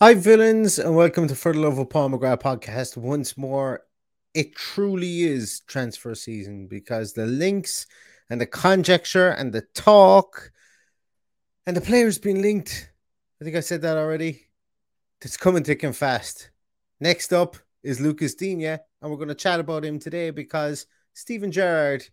Hi, villains, and welcome to For the Love of Paul podcast. Once more, it truly is transfer season because the links and the conjecture and the talk and the players being linked. I think I said that already. It's coming thick and fast. Next up is Lucas Digne, and we're going to chat about him today because Steven Gerrard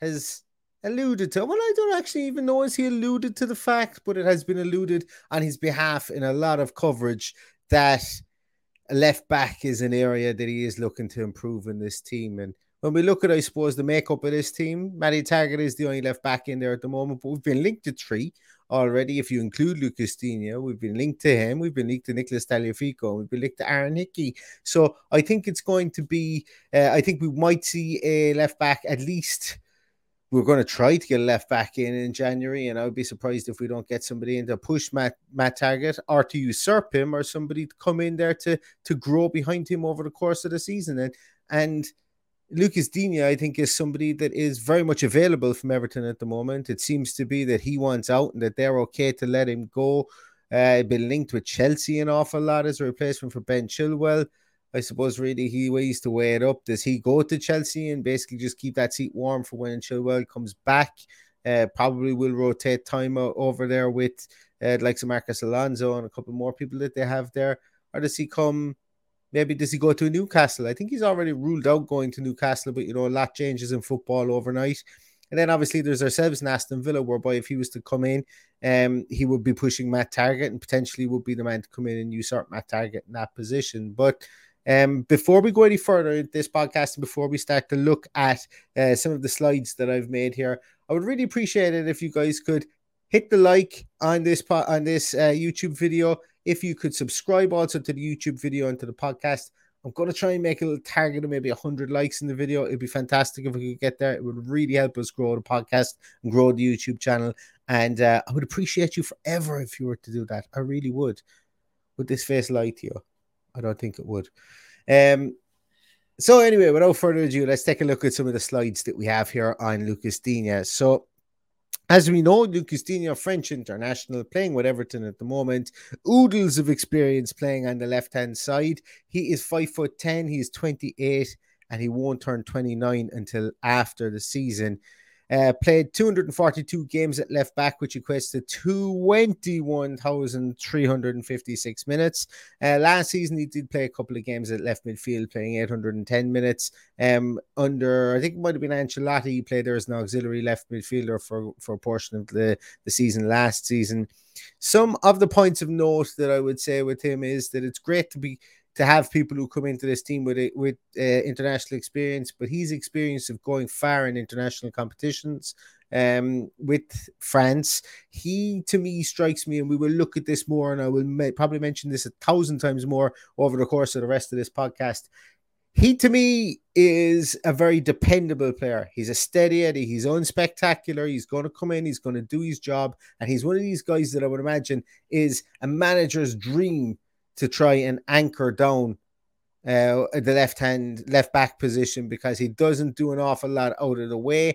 has alluded to. Well, I don't actually even know as he alluded to the fact, but it has been alluded on his behalf in a lot of coverage that left back is an area that he is looking to improve in this team. And when we look at, I suppose, the makeup of this team, Matty Targett is the only left back in there at the moment, but we've been linked to three already. If you include Lucas Digne, we've been linked to him, we've been linked to Nicholas Tagliafico, we've been linked to Aaron Hickey. So I think it's going to be, uh, I think we might see a left back at least we're going to try to get left back in in January, and I would be surprised if we don't get somebody in to push Matt Matt Targett or to usurp him, or somebody to come in there to to grow behind him over the course of the season. And and Lucas Digne, I think, is somebody that is very much available from Everton at the moment. It seems to be that he wants out and that they're okay to let him go. Uh, been linked with Chelsea an awful lot as a replacement for Ben Chilwell. I suppose really he ways to weigh it up. Does he go to Chelsea and basically just keep that seat warm for when Chilwell comes back? Uh, probably will rotate time over there with uh, like some Marcos Alonso and a couple more people that they have there. Or does he come? Maybe does he go to Newcastle? I think he's already ruled out going to Newcastle, but you know a lot changes in football overnight. And then obviously there's ourselves in Aston Villa, whereby if he was to come in, um, he would be pushing Matt Targett and potentially would be the man to come in and usurp Matt Targett in that position. But um, before we go any further in this podcast and before we start to look at uh, some of the slides that I've made here, I would really appreciate it if you guys could hit the like on this po- on this uh, YouTube video. If you could subscribe also to the YouTube video and to the podcast. I'm going to try and make a little target of maybe 100 likes in the video. It'd be fantastic if we could get there. It would really help us grow the podcast and grow the YouTube channel. And uh, I would appreciate you forever if you were to do that. I really would. Would this face lie to you? I don't think it would. Um, so anyway, without further ado, let's take a look at some of the slides that we have here on Lucas Digne. So as we know, Lucas Digne, French international, playing with Everton at the moment. Oodles of experience playing on the left-hand side. He is five foot ten. He is 28, and he won't turn 29 until after the season. Uh, played 242 games at left back, which equates to 21,356 minutes. Uh, last season, he did play a couple of games at left midfield, playing 810 minutes. Um, under, I think it might have been Ancelotti, he played there as an auxiliary left midfielder for, for a portion of the, the season last season. Some of the points of note that I would say with him is that it's great to be to have people who come into this team with with uh, international experience, but he's experience of going far in international competitions um, with France. He, to me, strikes me, and we will look at this more, and I will probably mention this a thousand times more over the course of the rest of this podcast. He, to me, is a very dependable player. He's a steady Eddie. He's unspectacular. He's going to come in. He's going to do his job, and he's one of these guys that I would imagine is a manager's dream to try and anchor down uh, the left hand, left back position because he doesn't do an awful lot out of the way.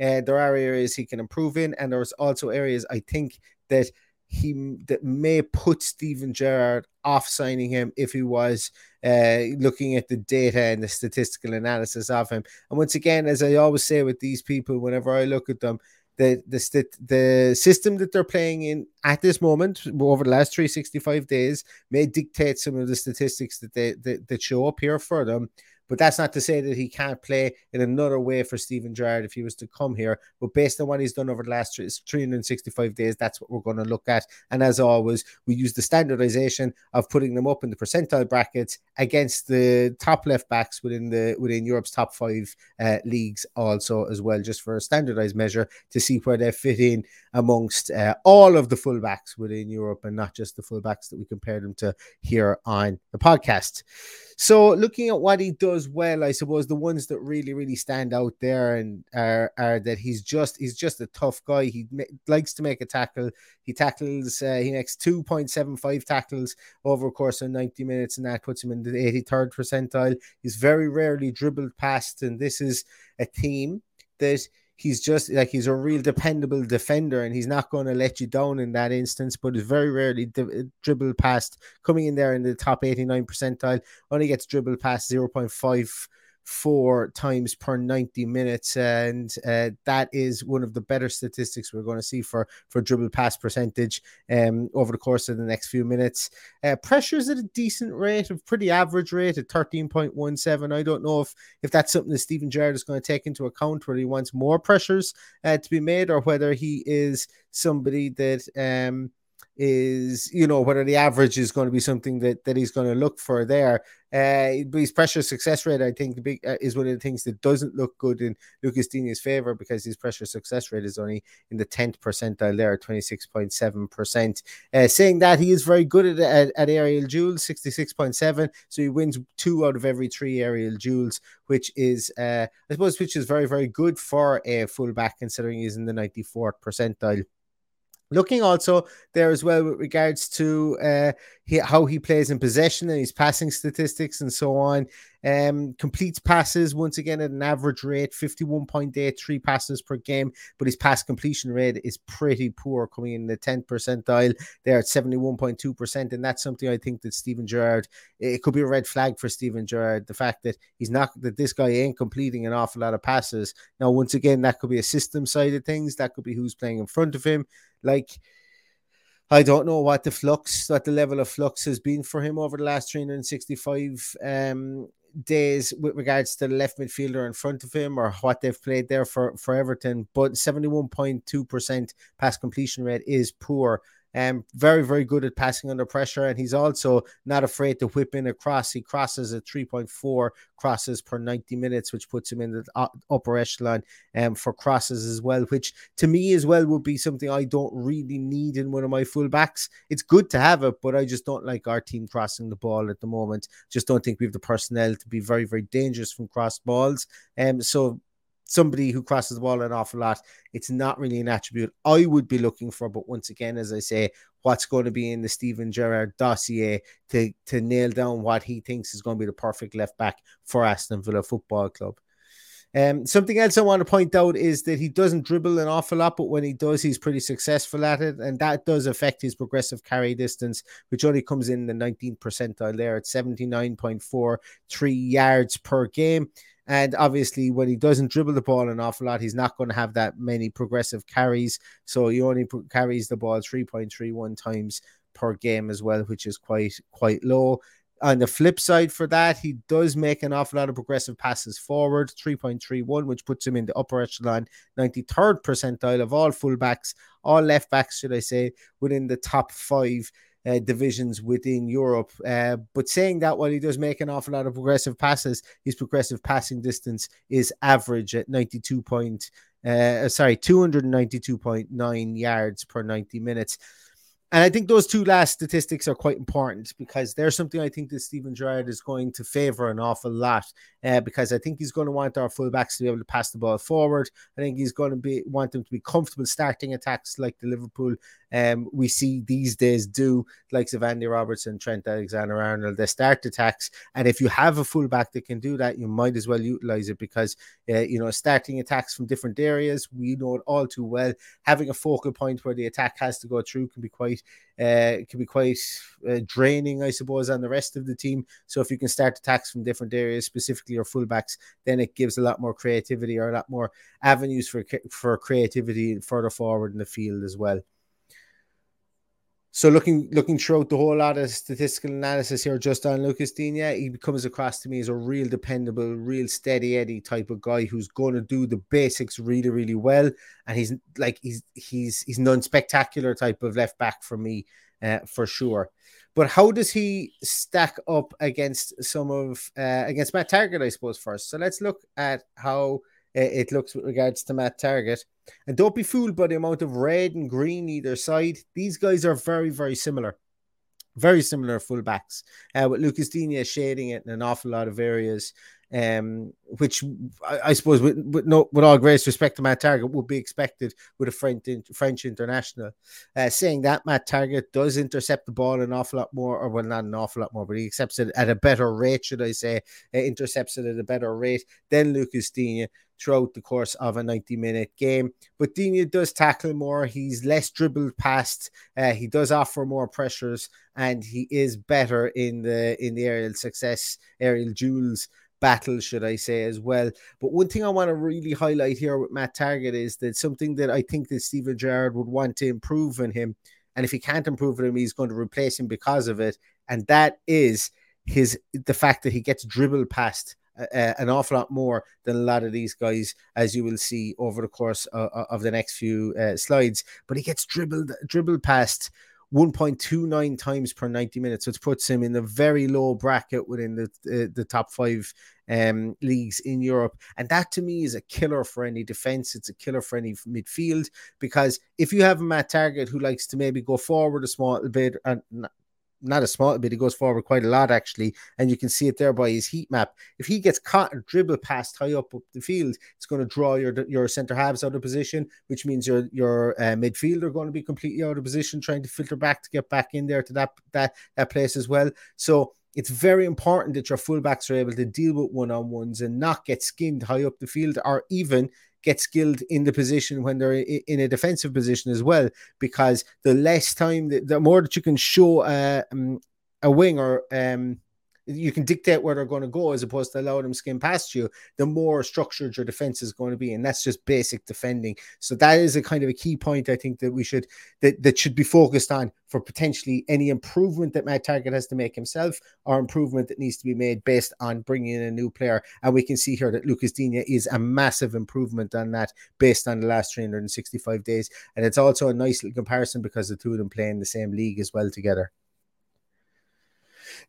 Uh, there are areas he can improve in, and there's also areas I think that he that may put Steven Gerrard off signing him if he was uh, looking at the data and the statistical analysis of him. And once again, as I always say with these people, whenever I look at them, the the the system that they're playing in at this moment over the last 365 days may dictate some of the statistics that they that, that show up here for them but that's not to say that he can't play in another way for Steven Gerrard if he was to come here. But based on what he's done over the last 365 days, that's what we're going to look at. And as always, we use the standardization of putting them up in the percentile brackets against the top left backs within the within Europe's top five uh, leagues, also as well, just for a standardized measure to see where they fit in amongst uh, all of the fullbacks within Europe and not just the fullbacks that we compare them to here on the podcast. So, looking at what he does well, I suppose the ones that really, really stand out there and are, are that he's just he's just a tough guy. He ma- likes to make a tackle. He tackles. Uh, he makes two point seven five tackles over a course of ninety minutes, and that puts him in the eighty third percentile. He's very rarely dribbled past, and this is a team that he's just like he's a real dependable defender and he's not going to let you down in that instance but is very rarely di- dribbled past coming in there in the top 89 percentile only gets dribbled past 0.5 four times per 90 minutes and uh, that is one of the better statistics we're going to see for for dribble pass percentage um over the course of the next few minutes. Uh, pressures at a decent rate of pretty average rate at 13.17 i don't know if if that's something that Steven Gerrard is going to take into account whether he wants more pressures uh, to be made or whether he is somebody that um is you know whether the average is going to be something that that he's going to look for there. Uh, his pressure success rate, I think, uh, is one of the things that doesn't look good in Lucas Digne's favor because his pressure success rate is only in the tenth percentile there, twenty six point seven percent. Uh, saying that he is very good at, at, at aerial duels, sixty six point seven. So he wins two out of every three aerial duels, which is, uh, I suppose, which is very very good for a fullback considering he's in the ninety fourth percentile. Looking also there as well with regards to uh, he, how he plays in possession and his passing statistics and so on. Um, completes passes once again at an average rate 51.83 passes per game, but his pass completion rate is pretty poor, coming in the 10th percentile there at 71.2%. And that's something I think that Steven Gerrard, it could be a red flag for Steven Gerrard. The fact that he's not, that this guy ain't completing an awful lot of passes. Now, once again, that could be a system side of things, that could be who's playing in front of him. Like, I don't know what the flux, what the level of flux has been for him over the last 365 um, days with regards to the left midfielder in front of him or what they've played there for, for Everton. But 71.2% pass completion rate is poor. Um, very, very good at passing under pressure, and he's also not afraid to whip in a cross. He crosses at 3.4 crosses per 90 minutes, which puts him in the upper echelon um, for crosses as well, which to me as well would be something I don't really need in one of my fullbacks. It's good to have it, but I just don't like our team crossing the ball at the moment. Just don't think we have the personnel to be very, very dangerous from cross balls. Um, so somebody who crosses the ball an awful lot. It's not really an attribute I would be looking for. But once again, as I say, what's going to be in the Steven Gerrard dossier to, to nail down what he thinks is going to be the perfect left back for Aston Villa Football Club. Um, something else I want to point out is that he doesn't dribble an awful lot, but when he does, he's pretty successful at it, and that does affect his progressive carry distance, which only comes in the 19th percentile there at 79.43 yards per game. And obviously, when he doesn't dribble the ball an awful lot, he's not going to have that many progressive carries. So he only carries the ball 3.31 times per game as well, which is quite quite low. On the flip side for that, he does make an awful lot of progressive passes forward, 3.31, which puts him in the upper echelon, 93rd percentile of all fullbacks, all left backs, should I say, within the top five uh, divisions within Europe. Uh, but saying that, while he does make an awful lot of progressive passes, his progressive passing distance is average at 92 point, uh, sorry, 292.9 yards per 90 minutes. And I think those two last statistics are quite important because there's something I think that Steven Gerrard is going to favor an awful lot. Uh, because I think he's going to want our fullbacks to be able to pass the ball forward. I think he's going to be want them to be comfortable starting attacks like the Liverpool um, we see these days do, likes of Andy Robertson, Trent Alexander Arnold. They start attacks, and if you have a fullback that can do that, you might as well utilize it because uh, you know starting attacks from different areas. We know it all too well. Having a focal point where the attack has to go through can be quite uh, can be quite uh, draining, I suppose, on the rest of the team. So if you can start attacks from different areas, specifically your fullbacks, then it gives a lot more creativity or a lot more avenues for for creativity further forward in the field as well. So looking looking throughout the whole lot of statistical analysis here, just on Lucas Digne, he comes across to me as a real dependable, real steady Eddie type of guy who's going to do the basics really, really well. And he's like he's he's he's non-spectacular type of left back for me, uh, for sure. But how does he stack up against some of uh, against Matt Targett, I suppose first. So let's look at how it looks with regards to Matt Targett. And don't be fooled by the amount of red and green either side. These guys are very, very similar. Very similar fullbacks. Uh, with Lucas Digne shading it in an awful lot of areas um, which I, I suppose with, with, no, with all great respect to Matt Targett would be expected with a French, French international. Uh, saying that Matt Targett does intercept the ball an awful lot more, or well, not an awful lot more, but he accepts it at a better rate, should I say? Uh, intercepts it at a better rate than Lucas Digne throughout the course of a 90 minute game. But Digne does tackle more. He's less dribbled past. Uh, he does offer more pressures, and he is better in the in the aerial success, aerial duels battle, should I say, as well. But one thing I want to really highlight here with Matt Targett is that something that I think that Steven Gerrard would want to improve in him. And if he can't improve in him, he's going to replace him because of it. And that is his the fact that he gets dribbled past uh, uh an awful lot more than a lot of these guys, as you will see over the course of, of the next few uh, slides. But he gets dribbled dribbled past 1.29 times per 90 minutes, which puts him in the very low bracket within the the, the top five um, leagues in Europe. And that to me is a killer for any defense. It's a killer for any midfield because if you have a Matt Targett who likes to maybe go forward a small bit and not a small bit, he goes forward quite a lot actually, and you can see it there by his heat map. If he gets caught and dribble past high up, up the field, it's going to draw your your centre halves out of position, which means your your uh, midfielder going to be completely out of position, trying to filter back to get back in there to that that that place as well. So it's very important that your fullbacks are able to deal with one on ones and not get skinned high up the field or even get skilled in the position when they're in a defensive position as well. Because the less time, the more that you can show uh, um, a wing or um, you can dictate where they're going to go as opposed to allow them skim past you, the more structured your defense is going to be. And that's just basic defending. So that is a kind of a key point I think that we should that, that should be focused on for potentially any improvement that Matt Targett has to make himself or improvement that needs to be made based on bringing in a new player. And we can see here that Lucas Digne is a massive improvement on that based on the last 365 days. And it's also a nice little comparison because the two of them play in the same league as well together.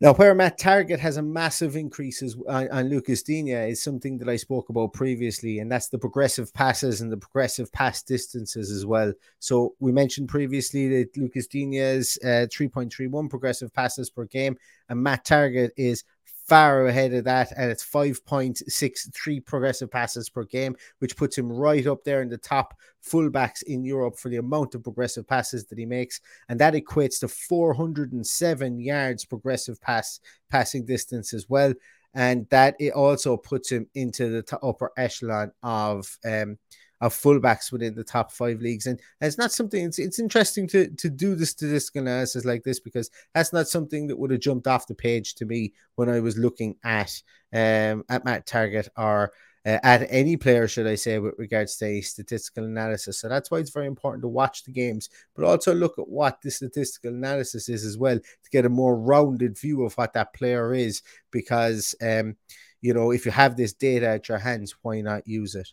Now, where Matt Targett has a massive increases on, on Lucas Digne is something that I spoke about previously, and that's the progressive passes and the progressive pass distances as well. So we mentioned previously that Lucas Digne's uh, 3.31 progressive passes per game, and Matt Targett is far ahead of that, and it's 5.63 progressive passes per game, which puts him right up there in the top fullbacks in Europe for the amount of progressive passes that he makes, and that equates to 407 yards progressive pass passing distance as well, and that it also puts him into the upper echelon of um, of fullbacks within the top five leagues. And it's not something it's, it's interesting to to do the statistical analysis like this because that's not something that would have jumped off the page to me when I was looking at um at Matt Targett or uh, at any player, should I say, with regards to a statistical analysis. So that's why it's very important to watch the games, but also look at what the statistical analysis is as well to get a more rounded view of what that player is. Because, um, you know, if you have this data at your hands, why not use it?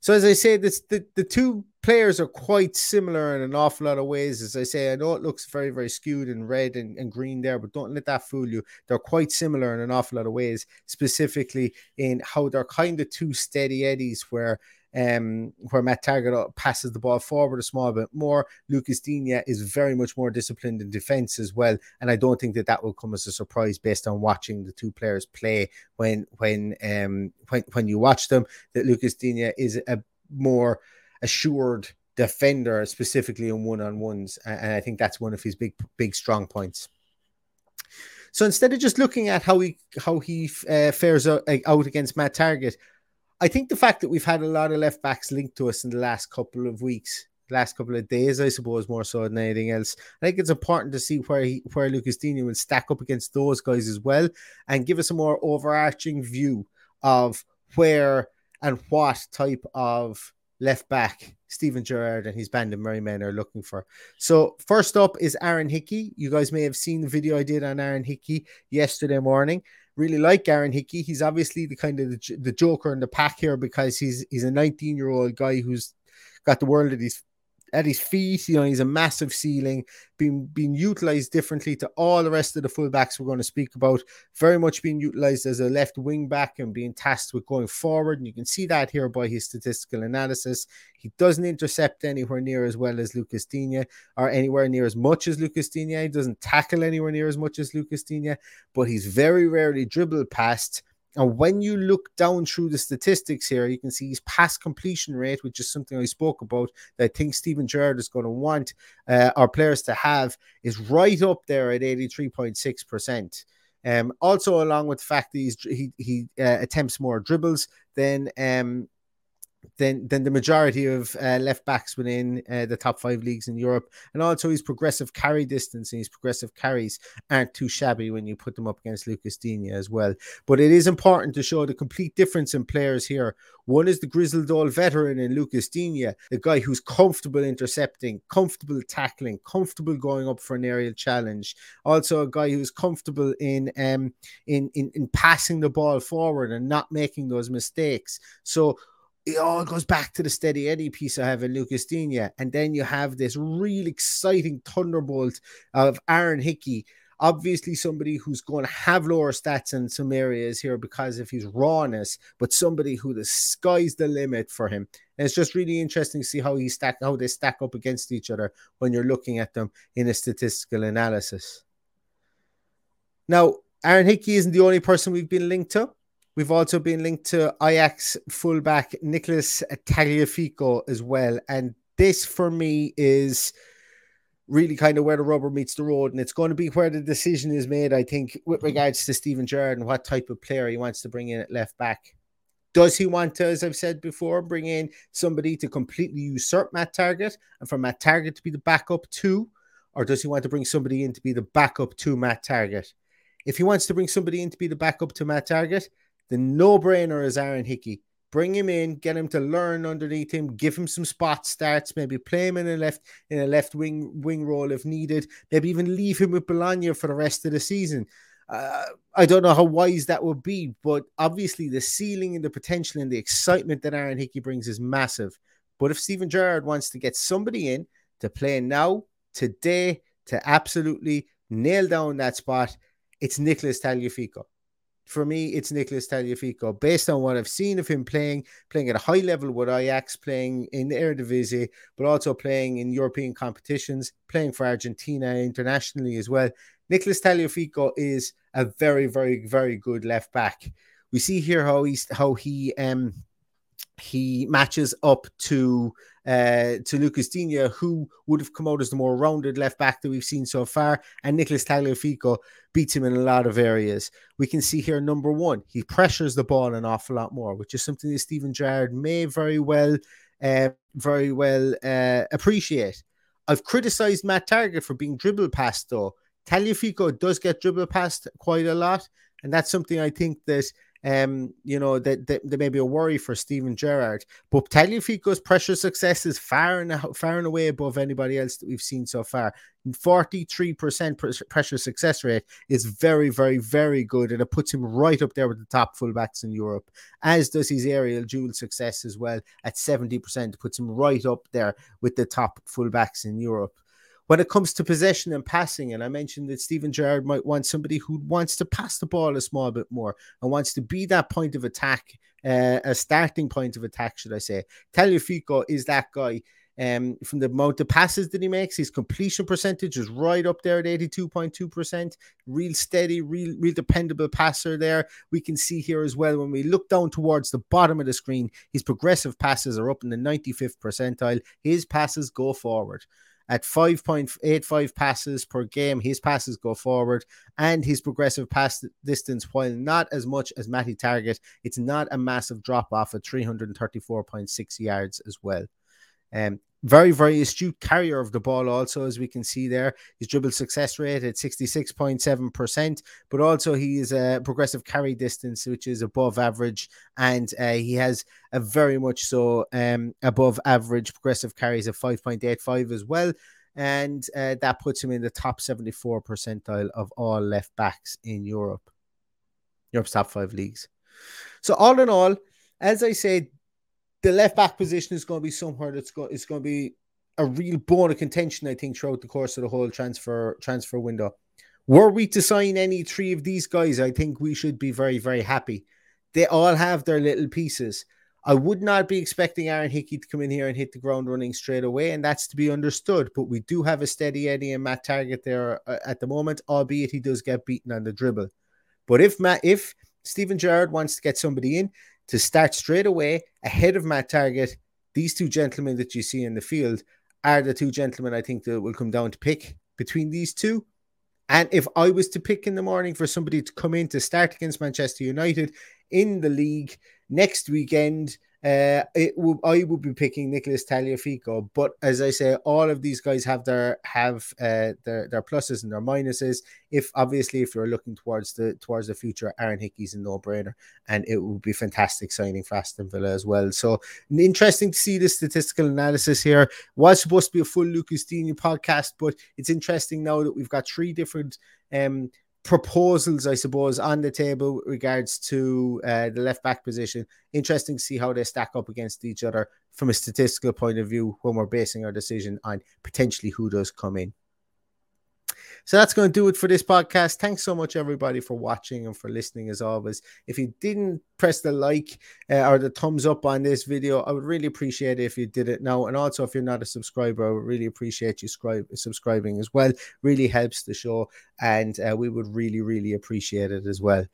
So as I say, this the, the two players are quite similar in an awful lot of ways. As I say, I know it looks very, very skewed in red and, and green there, but don't let that fool you. They're quite similar in an awful lot of ways, specifically in how they're kind of two steady eddies where um, where Matt Targett passes the ball forward a small bit more. Lucas Digne is very much more disciplined in defense as well, and I don't think that that will come as a surprise based on watching the two players play. When when um when when you watch them, that Lucas Digne is a more assured defender, specifically in one on ones, and I think that's one of his big big strong points. So instead of just looking at how he how he uh, fares out, out against Matt Targett, I think the fact that we've had a lot of left backs linked to us in the last couple of weeks, last couple of days, I suppose, more so than anything else. I think it's important to see where he, where Lucas Digne will stack up against those guys as well, and give us a more overarching view of where and what type of left back Steven Gerrard and his band of merry men are looking for. So first up is Aaron Hickey. You guys may have seen the video I did on Aaron Hickey yesterday morning. Really like Aaron Hickey. He's obviously the kind of the, the joker in the pack here because he's he's a 19 year old guy who's got the world at his at his feet. You know, he's a massive ceiling, being being utilized differently to all the rest of the fullbacks we're going to speak about. Very much being utilized as a left wing back and being tasked with going forward. And you can see that here by his statistical analysis. He doesn't intercept anywhere near as well as Lucas Digne or anywhere near as much as Lucas Digne. He doesn't tackle anywhere near as much as Lucas Digne, but he's very rarely dribbled past and when you look down through the statistics here, you can see his pass completion rate, which is something I spoke about that I think Steven Gerrard is going to want uh, our players to have, is right up there at 83.6%. Um, also, along with the fact that he he uh, attempts more dribbles than um, than than the majority of uh, left backs within uh, the top five leagues in Europe, and also his progressive carry distance and his progressive carries aren't too shabby when you put them up against Lucas Digne as well. But it is important to show the complete difference in players here. One is the grizzled old veteran in Lucas Digne, the guy who's comfortable intercepting, comfortable tackling, comfortable going up for an aerial challenge. Also, a guy who's comfortable in um in in, in passing the ball forward and not making those mistakes. So it all goes back to the steady Eddie piece I have in Lucas Digne. And then you have this real exciting thunderbolt of Aaron Hickey. Obviously, somebody who's going to have lower stats in some areas here because of his rawness, but somebody who the sky's the limit for him. And it's just really interesting to see how he stack how they stack up against each other when you're looking at them in a statistical analysis. Now, Aaron Hickey isn't the only person we've been linked to. We've also been linked to Ajax fullback Nicholas Tagliafico as well. And this for me is really kind of where the rubber meets the road. And it's going to be where the decision is made, I think, with regards to Steven Gerrard and what type of player he wants to bring in at left back. Does he want to, as I've said before, bring in somebody to completely usurp Matt Targett and for Matt Targett to be the backup to? Or does he want to bring somebody in to be the backup to Matt Targett? If he wants to bring somebody in to be the backup to Matt Targett, the no brainer is Aaron Hickey. Bring him in, get him to learn underneath him, give him some spot starts, maybe play him in a left in a left wing wing role if needed. Maybe even leave him with Bologna for the rest of the season. Uh, I don't know how wise that would be, but obviously the ceiling and the potential and the excitement that Aaron Hickey brings is massive. But if Steven Gerrard wants to get somebody in to play now, today, to absolutely nail down that spot, it's Nicholas Tagliafico for me, it's Nicholas Tagliafico. Based on what I've seen of him playing, playing at a high level with Ajax, playing in the Eredivisie, but also playing in European competitions, playing for Argentina internationally as well. Nicholas Tagliafico is a very, very, very good left back. We see here how he's how he um he matches up to uh, to Lucas Digne, who would have come out as the more rounded left back that we've seen so far, and Nicholas Tagliafico beats him in a lot of areas. We can see here number one, he pressures the ball an awful lot more, which is something that Steven Gerrard may very well, uh, very well uh, appreciate. I've criticized Matt Targett for being dribble past though. Tagliafico does get dribble past quite a lot, and that's something I think that um, you know, that, there may be a worry for Steven Gerrard. But Tagliafico's pressure success is far and far and away above anybody else that we've seen so far. 43% pressure success rate is very, very, very good. And it puts him right up there with the top fullbacks in Europe, as does his aerial duel success as well at 70%, puts him right up there with the top fullbacks in Europe when it comes to possession and passing, and I mentioned that Steven Gerrard might want somebody who wants to pass the ball a small bit more and wants to be that point of attack, uh, a starting point of attack, should I say. Tagliafico is that guy. Um, from the amount of passes that he makes, his completion percentage is right up there at 82.2%. Real steady, real, real dependable passer there. We can see here as well when we look down towards the bottom of the screen, his progressive passes are up in the 95th percentile. His passes go forward at 5.85 passes per game. His passes go forward and his progressive pass distance, while not as much as Matty Targett, it's not a massive drop off at 334.6 yards as well. Um, very, very astute carrier of the ball, also, as we can see there. His dribble success rate at 66.7%, but also he is a progressive carry distance, which is above average. And uh, he has a very much so um, above average progressive carries of 5.85 as well. And uh, that puts him in the top 74 percentile of all left backs in Europe, Europe's top five leagues. So, all in all, as I said, the left back position is going to be somewhere that's going it's going to be a real bone of contention, I think, throughout the course of the whole transfer transfer window. Were we to sign any three of these guys, I think we should be very, very happy. They all have their little pieces. I would not be expecting Aaron Hickey to come in here and hit the ground running straight away, and that's to be understood. But we do have a steady Eddie and Matt Targett there uh, at the moment, albeit he does get beaten on the dribble. But if Matt, if Steven Gerrard wants to get somebody in, to start straight away ahead of Matt Targett. These two gentlemen that you see in the field are the two gentlemen I think that will come down to pick between these two. And if I was to pick in the morning for somebody to come in to start against Manchester United in the league next weekend, uh, it will, I would be picking Nicholas Tagliafico, but as I say, all of these guys have their have uh, their their pluses and their minuses. If obviously, if you're looking towards the towards the future, Aaron Hickey's a no brainer, and it would be fantastic signing for Aston Villa as well. So interesting to see the statistical analysis here. Was supposed to be a full Lucas Digne podcast, but it's interesting now that we've got three different um proposals, I suppose, on the table regards to uh, the left back position. Interesting to see how they stack up against each other from a statistical point of view when we're basing our decision on potentially who does come in. So that's going to do it for this podcast. Thanks so much, everybody, for watching and for listening as always. If you didn't press the like uh, or the thumbs up on this video, I would really appreciate it if you did it now. And also, if you're not a subscriber, I would really appreciate you subscribing as well. Really helps the show, and uh, we would really, really appreciate it as well.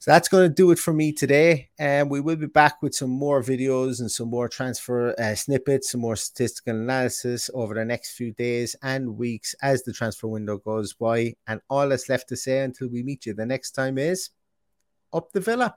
So that's going to do it for me today. And we will be back with some more videos and some more transfer uh, snippets, some more statistical analysis over the next few days and weeks as the transfer window goes by. And all that's left to say until we meet you the next time is up the villa.